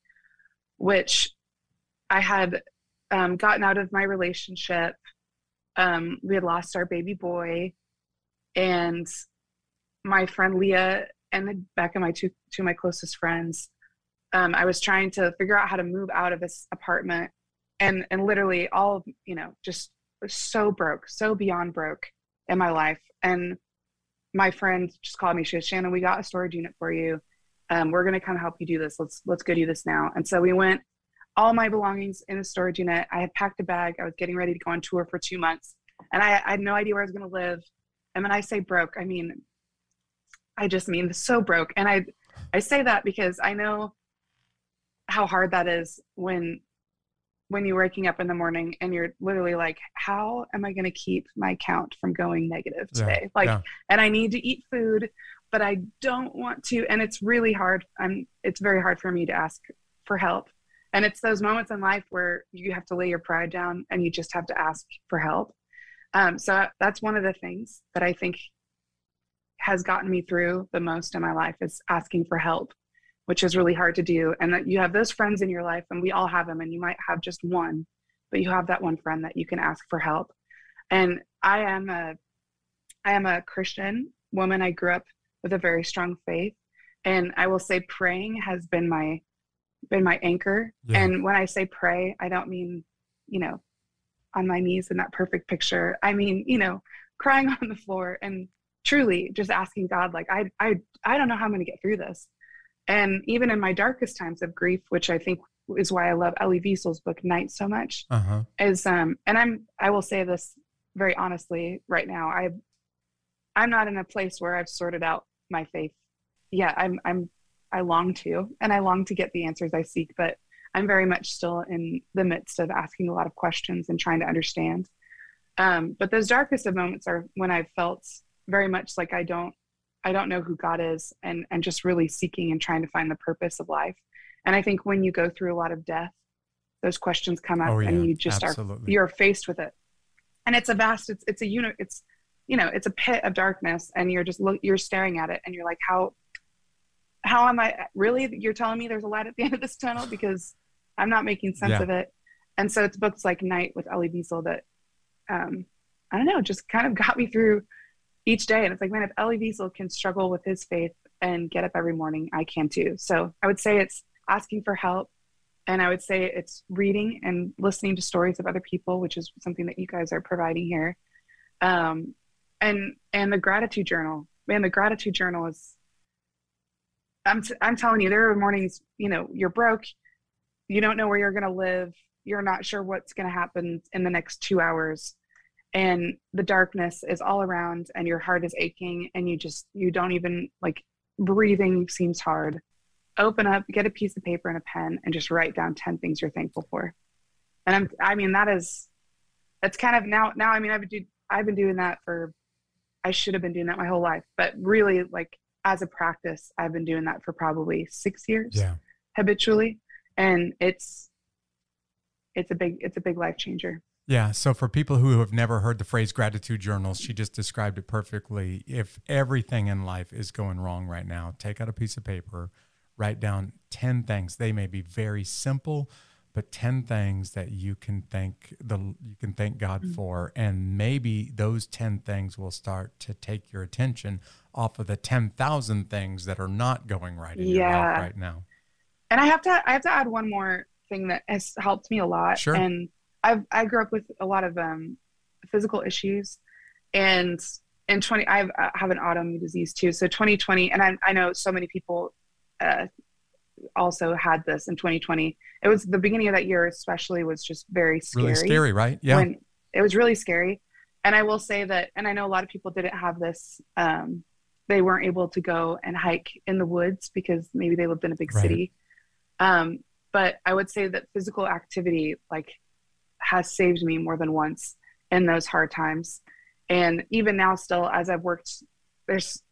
which I had um, gotten out of my relationship, um, we had lost our baby boy, and my friend Leah and Becca, my two two of my closest friends, um, I was trying to figure out how to move out of this apartment, and and literally all you know just was so broke, so beyond broke in my life, and my friend just called me. She goes, Shannon, we got a storage unit for you. Um, we're gonna come help you do this. Let's let's go do this now. And so we went. All my belongings in a storage unit. I had packed a bag. I was getting ready to go on tour for two months. and I, I had no idea where I was going to live. And when I say broke, I mean, I just mean so broke. And I, I say that because I know how hard that is when when you're waking up in the morning and you're literally like how am i going to keep my count from going negative today? Yeah, like yeah. and i need to eat food but i don't want to and it's really hard. I'm it's very hard for me to ask for help. And it's those moments in life where you have to lay your pride down and you just have to ask for help. Um, so that's one of the things that i think has gotten me through the most in my life is asking for help which is really hard to do. And that you have those friends in your life and we all have them and you might have just one but you have that one friend that you can ask for help. And i am a i am a christian woman. I grew up with a very strong faith. And i will say praying has been my been my anchor. Yeah. and when i say pray i don't mean you know on my knees in that perfect picture. I mean you know crying on the floor and truly just asking god like i i i don't know how i'm going to get through this and even in my darkest times of grief which i think is why i love elie wiesel's book night so much Uh-huh. is um and i'm i will say this very honestly right now i i'm not in a place where i've sorted out my faith yeah i'm i'm i long to and i long to get the answers i seek but i'm very much still in the midst of asking a lot of questions and trying to understand um but those darkest of moments are when i've felt very much like i don't i don't know who god is and and just really seeking and trying to find the purpose of life. And i think when you go through a lot of death those questions come up Oh, yeah, and you just are you're faced with it. And it's a vast it's it's a unit it's you know it's a pit of darkness and you're just look you're staring at it and you're like how how am i really? You're telling me there's a light at the end of this tunnel because i'm not making sense Yeah. of it. And so it's books like night with elie Wiesel that um i don't know just kind of got me through each day and it's like man if elie Wiesel can struggle with his faith and get up every morning i can too. So i would say it's asking for help and i would say it's reading and listening to stories of other people which is something that you guys are providing here. Um, and and the gratitude journal. Man the gratitude journal is i'm, t- I'm telling you there are mornings you know you're broke you don't know where you're to live you're not sure what's to happen in the next two hours and the darkness is all around and your heart is aching and you just you don't even like breathing seems hard. Open up get a piece of paper and a pen and just write down 10 things you're thankful for. And i'm i mean that is that's kind of now now i mean i've been do, i've been doing that for i should have been doing that my whole life but really like as a practice i've been doing that for probably six years Yeah. habitually. And it's it's a big it's a big life changer Yeah. So for people who have never heard the phrase gratitude journals, she just described it perfectly. If everything in life is going wrong right now, take out a piece of paper, write down 10 things. They may be very simple, but 10 things that you can thank the you can thank God Mm-hmm. for and maybe those 10 things will start to take your attention off of the 10,000 things that are not going right in your life right now. and i have to i have to add one more thing that has helped me a lot Sure. and i've i grew up with a lot of um physical issues and in 20 I've, i have an autoimmune disease too so 2020 and i, I know so many people uh, also had this in 2020 it was the beginning of that year especially was just very scary Really scary, right? Yeah. when it was really scary. And I will say that, and I know a lot of people didn't have this. Um, they weren't able to go and hike in the woods because maybe they lived in a big Right. city. Um, but I would say that physical activity like has saved me more than once in those hard times. And even now, still as I've worked, there's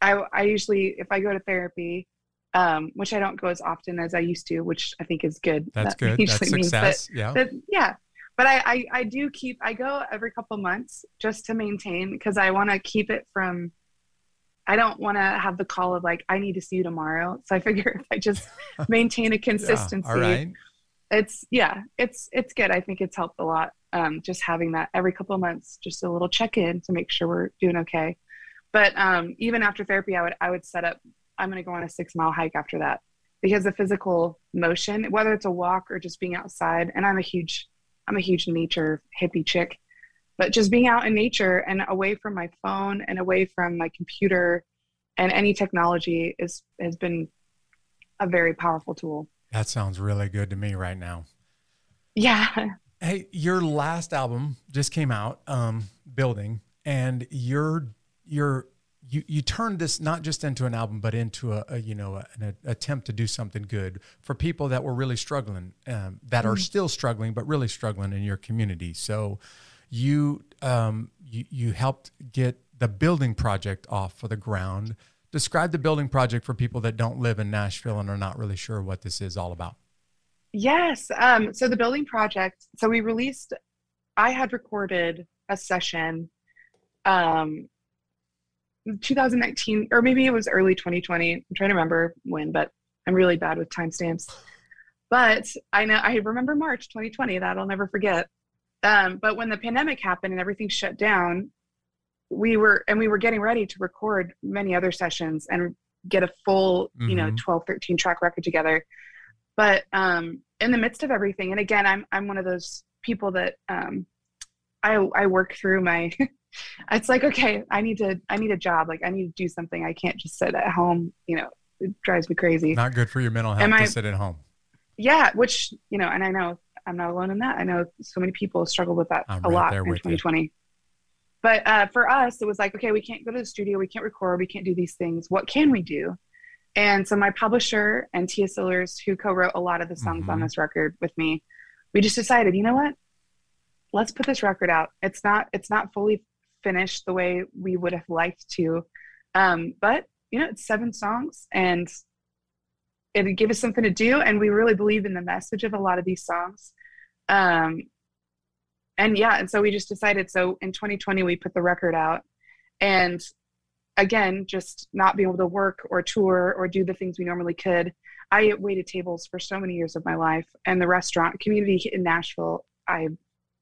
I I usually if I go to therapy, um, which I don't go as often as I used to, which I think is good. That's That good. That's means that success. yeah. but yeah but I, I i do keep i go every couple months just to maintain because i want to keep it from i don't want to have the call of like i need to see you tomorrow so i figure if i just maintain a consistency Yeah. All right. It's yeah it's it's good. I think it's helped a lot um just having that every couple of months just a little check in to make sure we're doing okay. But um even after therapy i would i would set up i'm going to go on a six mile hike after that because the physical motion whether it's a walk or just being outside and i'm a huge i'm a huge nature hippie chick but just being out in nature and away from my phone and away from my computer and any technology is has been a very powerful tool That sounds really good to me right now. yeah Hey, your last album just came out, um, Building, and you're you're you you turned this not just into an album, but into a, a you know a, an attempt to do something good for people that were really struggling, um, that are still struggling, but really struggling in your community. So, you um, you you helped get the building project off for the ground. Describe the building project for people that don't live in Nashville and are not really sure what this is all about. Yes. Um, so the building project. So we released. I had recorded a session, um, 2019, or maybe it was early 2020. I'm trying to remember when, but I'm really bad with timestamps. But I know I remember March 2020. That I'll never forget. Um, but when the pandemic happened and everything shut down, we were and we were getting ready to record many other sessions and get a full, mm-hmm. you know, mm-hmm. 12, 13 track record together but um, in the midst of everything and again i'm i'm one of those people that um, i i work through my it's like okay i need to i need a job like i need to do something i can't just sit at home you know it drives me crazy not good for your mental health Am to I, sit at home yeah which you know and i know i'm not alone in that i know so many people struggle with that I'm a right lot in 2020 you. But uh, for us it was like okay we can't go to the studio we can't record we can't do these things what can we do and so my publisher and Tia Sillers, who co-wrote a lot of the songs mm-hmm. on this record with me, we just decided, you know what? Let's put this record out. It's not it's not fully finished the way we would have liked to. Um, but you know, it's seven songs and it gave us something to do and we really believe in the message of a lot of these songs. Um, and yeah, and so we just decided so in 2020 we put the record out and again, just not being able to work or tour or do the things we normally could. I waited tables for so many years of my life, and the restaurant community in Nashville, I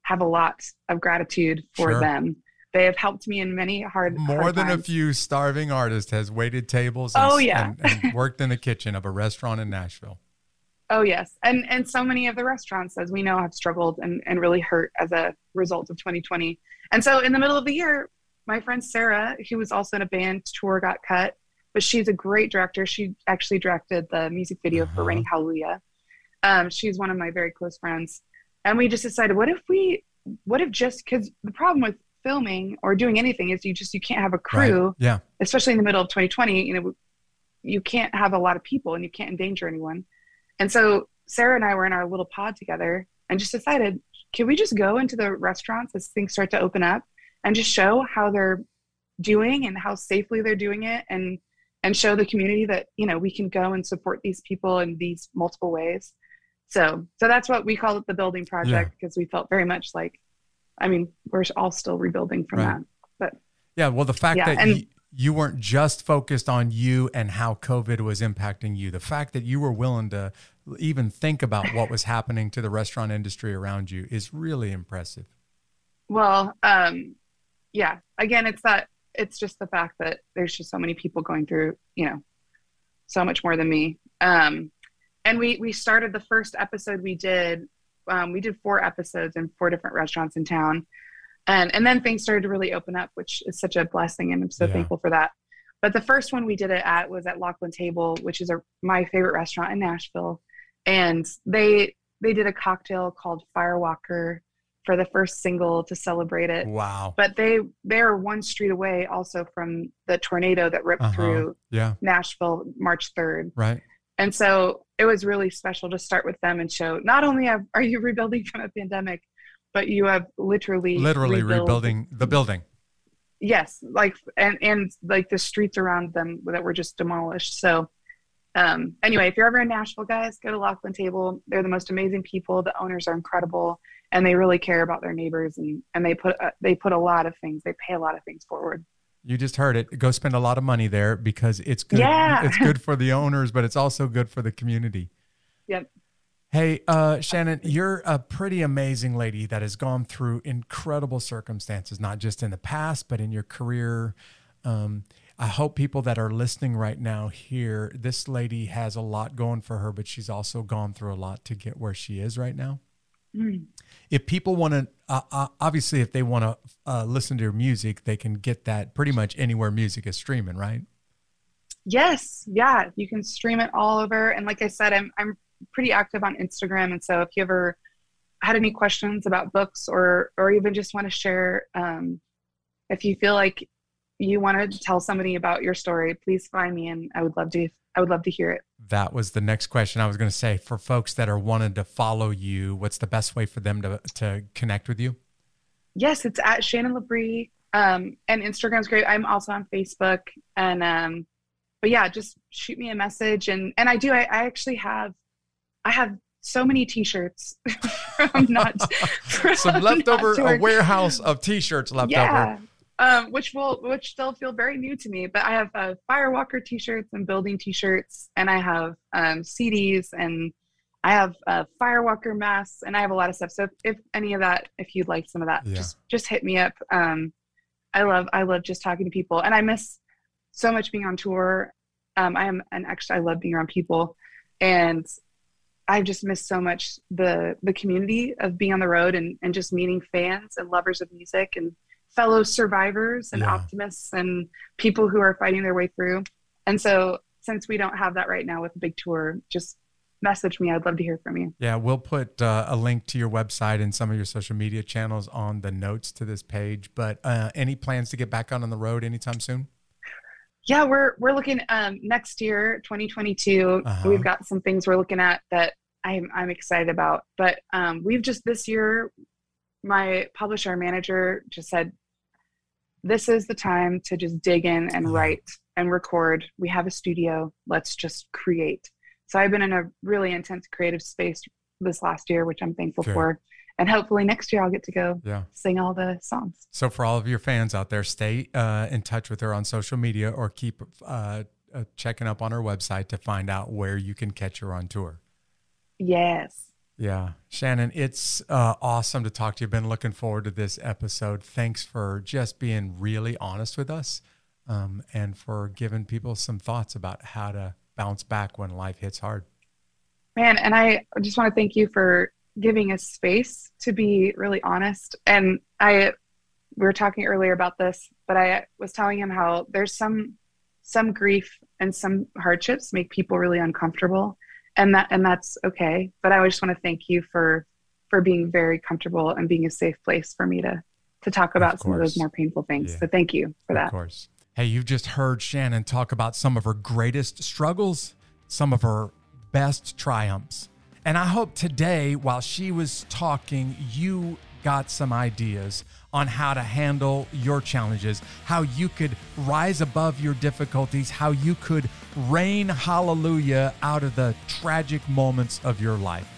have a lot of gratitude for sure. them. They have helped me in many hard. More hard than times. a few starving artists has waited tables. And, oh yeah, and, and worked in the kitchen of a restaurant in Nashville. Oh yes, and and so many of the restaurants, as we know, have struggled and and really hurt as a result of 2020. And so in the middle of the year, my friend Sarah, who was also in a band tour, got cut, but she's a great director. She actually directed the music video uh-huh. for Raining Hallelujah. Um, she's one of my very close friends, and we just decided, what if we, what if just because the problem with filming or doing anything is you just you can't have a crew, right. yeah, especially in the middle of 2020. You know, you can't have a lot of people and you can't endanger anyone. And so Sarah and I were in our little pod together and just decided, can we just go into the restaurants as things start to open up and just show how they're doing and how safely they're doing it and and show the community that you know we can go and support these people in these multiple ways so so that's what we call it the building project because yeah. we felt very much like i mean we're all still rebuilding from right. that but yeah well the fact yeah, that and, you, you weren't just focused on you and how covid was impacting you the fact that you were willing to even think about what was happening to the restaurant industry around you is really impressive well um yeah, again, it's that it's just the fact that there's just so many people going through, you know, so much more than me. Um, and we we started the first episode we did. Um, we did four episodes in four different restaurants in town, and and then things started to really open up, which is such a blessing, and I'm so yeah. thankful for that. But the first one we did it at was at Lockeland Table, which is a my favorite restaurant in Nashville, and they they did a cocktail called Firewalker for the first single to celebrate it. Wow. But they they're one street away also from the tornado that ripped uh-huh. through yeah. Nashville March 3rd. Right. And so it was really special to start with them and show not only have, are you rebuilding from a pandemic, but you have literally literally rebuild, rebuilding the building. Yes, like and and like the streets around them that were just demolished. So um anyway, if you're ever in Nashville, guys, go to Lockeland Table. They're the most amazing people. The owners are incredible and they really care about their neighbors and and they put uh, they put a lot of things they pay a lot of things forward you just heard it go spend a lot of money there because it's good yeah. it's good for the owners but it's also good for the community yep hey uh, shannon you're a pretty amazing lady that has gone through incredible circumstances not just in the past but in your career um, I hope people that are listening right now hear this lady has a lot going for her, but she's also gone through a lot to get where she is right now. Mm if people want to, uh, uh, obviously, if they want to uh, listen to your music, they can get that pretty much anywhere music is streaming, right? Yes, yeah, you can stream it all over. And like I said, I'm I'm pretty active on Instagram, and so if you ever had any questions about books or or even just want to share, um, if you feel like you want to tell somebody about your story, please find me, and I would love to. I would love to hear it. That was the next question I was going to say. For folks that are wanting to follow you, what's the best way for them to to connect with you? Yes, it's at Shannon Labrie, um, and Instagram's great. I'm also on Facebook, and um, but yeah, just shoot me a message, and and I do. I, I actually have, I have so many T-shirts from not from some leftover a warehouse of T-shirts left yeah. over. Um, which will which still feel very new to me. But I have uh, Firewalker T-shirts and building T-shirts, and I have um, CDs and I have uh, Firewalker masks, and I have a lot of stuff. So if, if any of that, if you'd like some of that, Yeah. just just hit me up. Um, I love I love just talking to people, and I miss so much being on tour. Um, I am an actually I love being around people, and I've just missed so much the the community of being on the road and and just meeting fans and lovers of music and fellow survivors and Yeah. optimists and people who are fighting their way through. And so since we don't have that right now with a big tour, just message me. I'd love to hear from you. Yeah, we'll put uh, a link to your website and some of your social media channels on the notes to this page. But uh, any plans to get back out on the road anytime soon? Yeah, we're we're looking um, next year, 2022. Uh-huh. We've got some things we're looking at that I'm I'm excited about. But um, we've just this year, my publisher manager just said, "This is the time to just dig in and Yeah. write and record. We have a studio. Let's just create." So I've been in a really intense creative space this last year, which I'm thankful Good. for. And hopefully next year I'll get to go Yeah. sing all the songs. So for all of your fans out there, stay uh, in touch with her on social media or keep uh, uh, checking up on her website to find out where you can catch her on tour. Yes. Yeah, Shannon, it's uh, awesome to talk to you. Been looking forward to this episode. Thanks for just being really honest with us, um, and for giving people some thoughts about how to bounce back when life hits hard. Man, and I just want to thank you for giving us space to be really honest. And I, we were talking earlier about this, but I was telling him how there's some, some grief and some hardships make people really uncomfortable, and that and that's okay. But I just want to thank you for, for being very comfortable and being a safe place for me to, to talk about some of those more painful things. Yeah. So thank you for Of that. Of course. Hey, you've just heard Shannon talk about some of her greatest struggles, some of her best triumphs. And I hope today, while she was talking, you got some ideas on how to handle your challenges, how you could rise above your difficulties, how you could rain hallelujah out of the tragic moments of your life.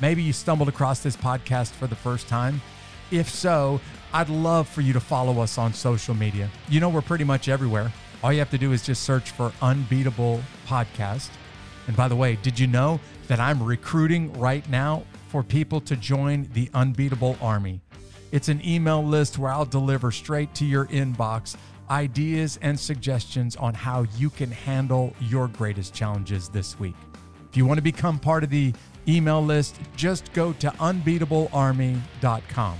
Maybe you stumbled across this podcast for the first time. If so, I'd love for you to follow us on social media. You know, we're pretty much everywhere. All you have to do is just search for Unbeatable Podcast. And by the way, did you know that I'm recruiting right now for people to join the Unbeatable Army? It's an email list where I'll deliver straight to your inbox ideas and suggestions on how you can handle your greatest challenges this week. If you want to become part of the email list, just go to unbeatablearmy.com.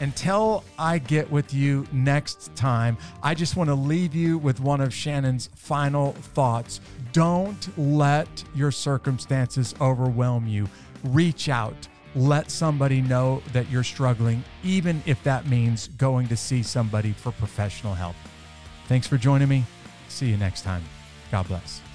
Until I get with you next time, I just want to leave you with one of Shannon's final thoughts. Don't let your circumstances overwhelm you. Reach out. Let somebody know that you're struggling, even if that means going to see somebody for professional help. Thanks for joining me. See you next time. God bless.